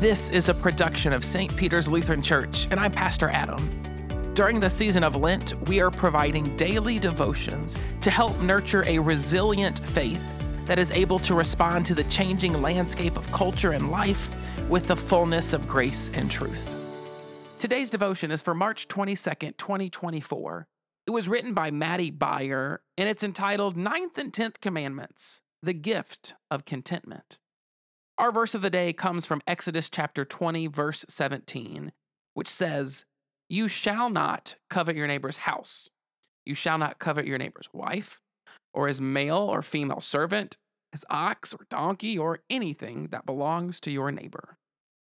This is a production of St. Peter's Lutheran Church, and I'm Pastor Adam. During the season of Lent, we are providing daily devotions to help nurture a resilient faith that is able to respond to the changing landscape of culture and life with the fullness of grace and truth. Today's devotion is for March 22nd, 2024. It was written by Maddie Beyer, and it's entitled Ninth and Tenth Commandments The Gift of Contentment. Our verse of the day comes from Exodus chapter 20, verse 17, which says, You shall not covet your neighbor's house. You shall not covet your neighbor's wife, or his male or female servant, his ox or donkey, or anything that belongs to your neighbor.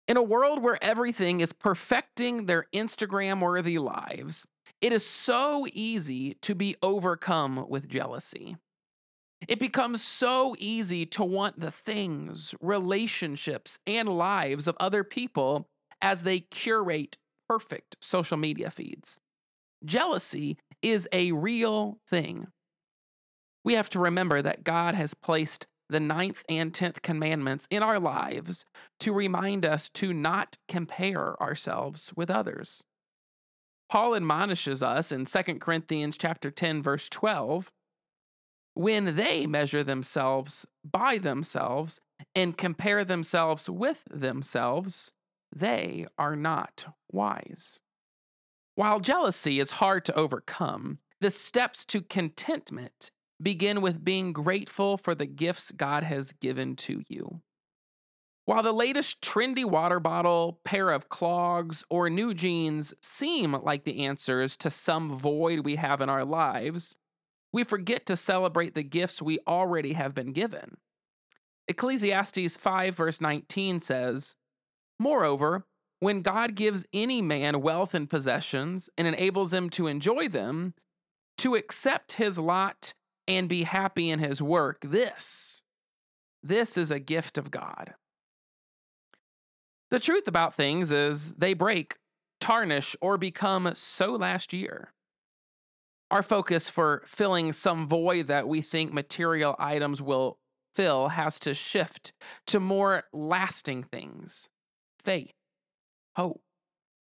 In a world where everything is perfecting their Instagram worthy lives, it is so easy to be overcome with jealousy. It becomes so easy to want the things, relationships, and lives of other people as they curate perfect social media feeds. Jealousy is a real thing. We have to remember that God has placed the ninth and tenth commandments in our lives to remind us to not compare ourselves with others. Paul admonishes us in 2 Corinthians chapter 10 verse 12 when they measure themselves by themselves and compare themselves with themselves, they are not wise. While jealousy is hard to overcome, the steps to contentment begin with being grateful for the gifts God has given to you. While the latest trendy water bottle, pair of clogs, or new jeans seem like the answers to some void we have in our lives, we forget to celebrate the gifts we already have been given. Ecclesiastes 5, verse 19 says, Moreover, when God gives any man wealth and possessions and enables him to enjoy them, to accept his lot and be happy in his work, this, this is a gift of God. The truth about things is they break, tarnish, or become so last year our focus for filling some void that we think material items will fill has to shift to more lasting things faith, hope,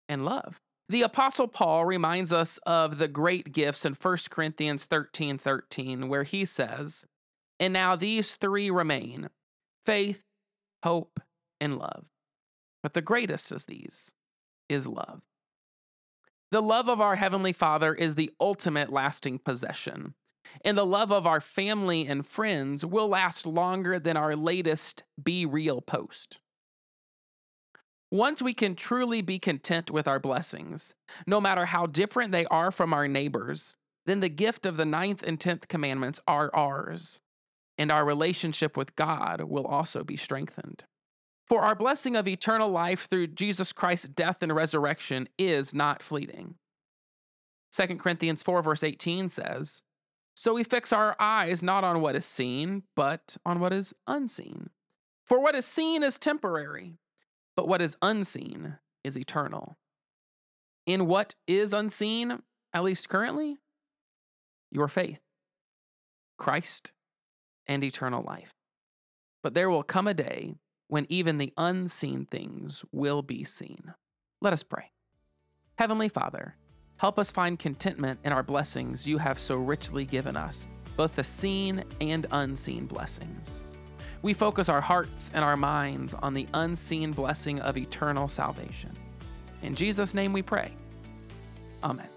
and love. The Apostle Paul reminds us of the great gifts in 1 Corinthians 13 13, where he says, And now these three remain faith, hope, and love. But the greatest of these is love. The love of our Heavenly Father is the ultimate lasting possession. And the love of our family and friends will last longer than our latest BeReal post. Once we can truly be content with our blessings, no matter how different they are from our neighbors, then the gift of the ninth and tenth commandments are ours, and our relationship with God will also be strengthened. For our blessing of eternal life through Jesus Christ's death and resurrection is not fleeting. 2 Corinthians 4, verse 18 says, So we fix our eyes not on what is seen, but on what is unseen. For what is seen is temporary, but what is unseen is eternal. In what is unseen, at least currently, your faith, Christ, and eternal life. But there will come a day when even the unseen things will be seen. Let us pray. Heavenly Father, help us find contentment in our blessings you have so richly given us, both the seen and unseen blessings. We focus our hearts and our minds on the unseen blessing of eternal salvation. In Jesus' name we pray. Amen.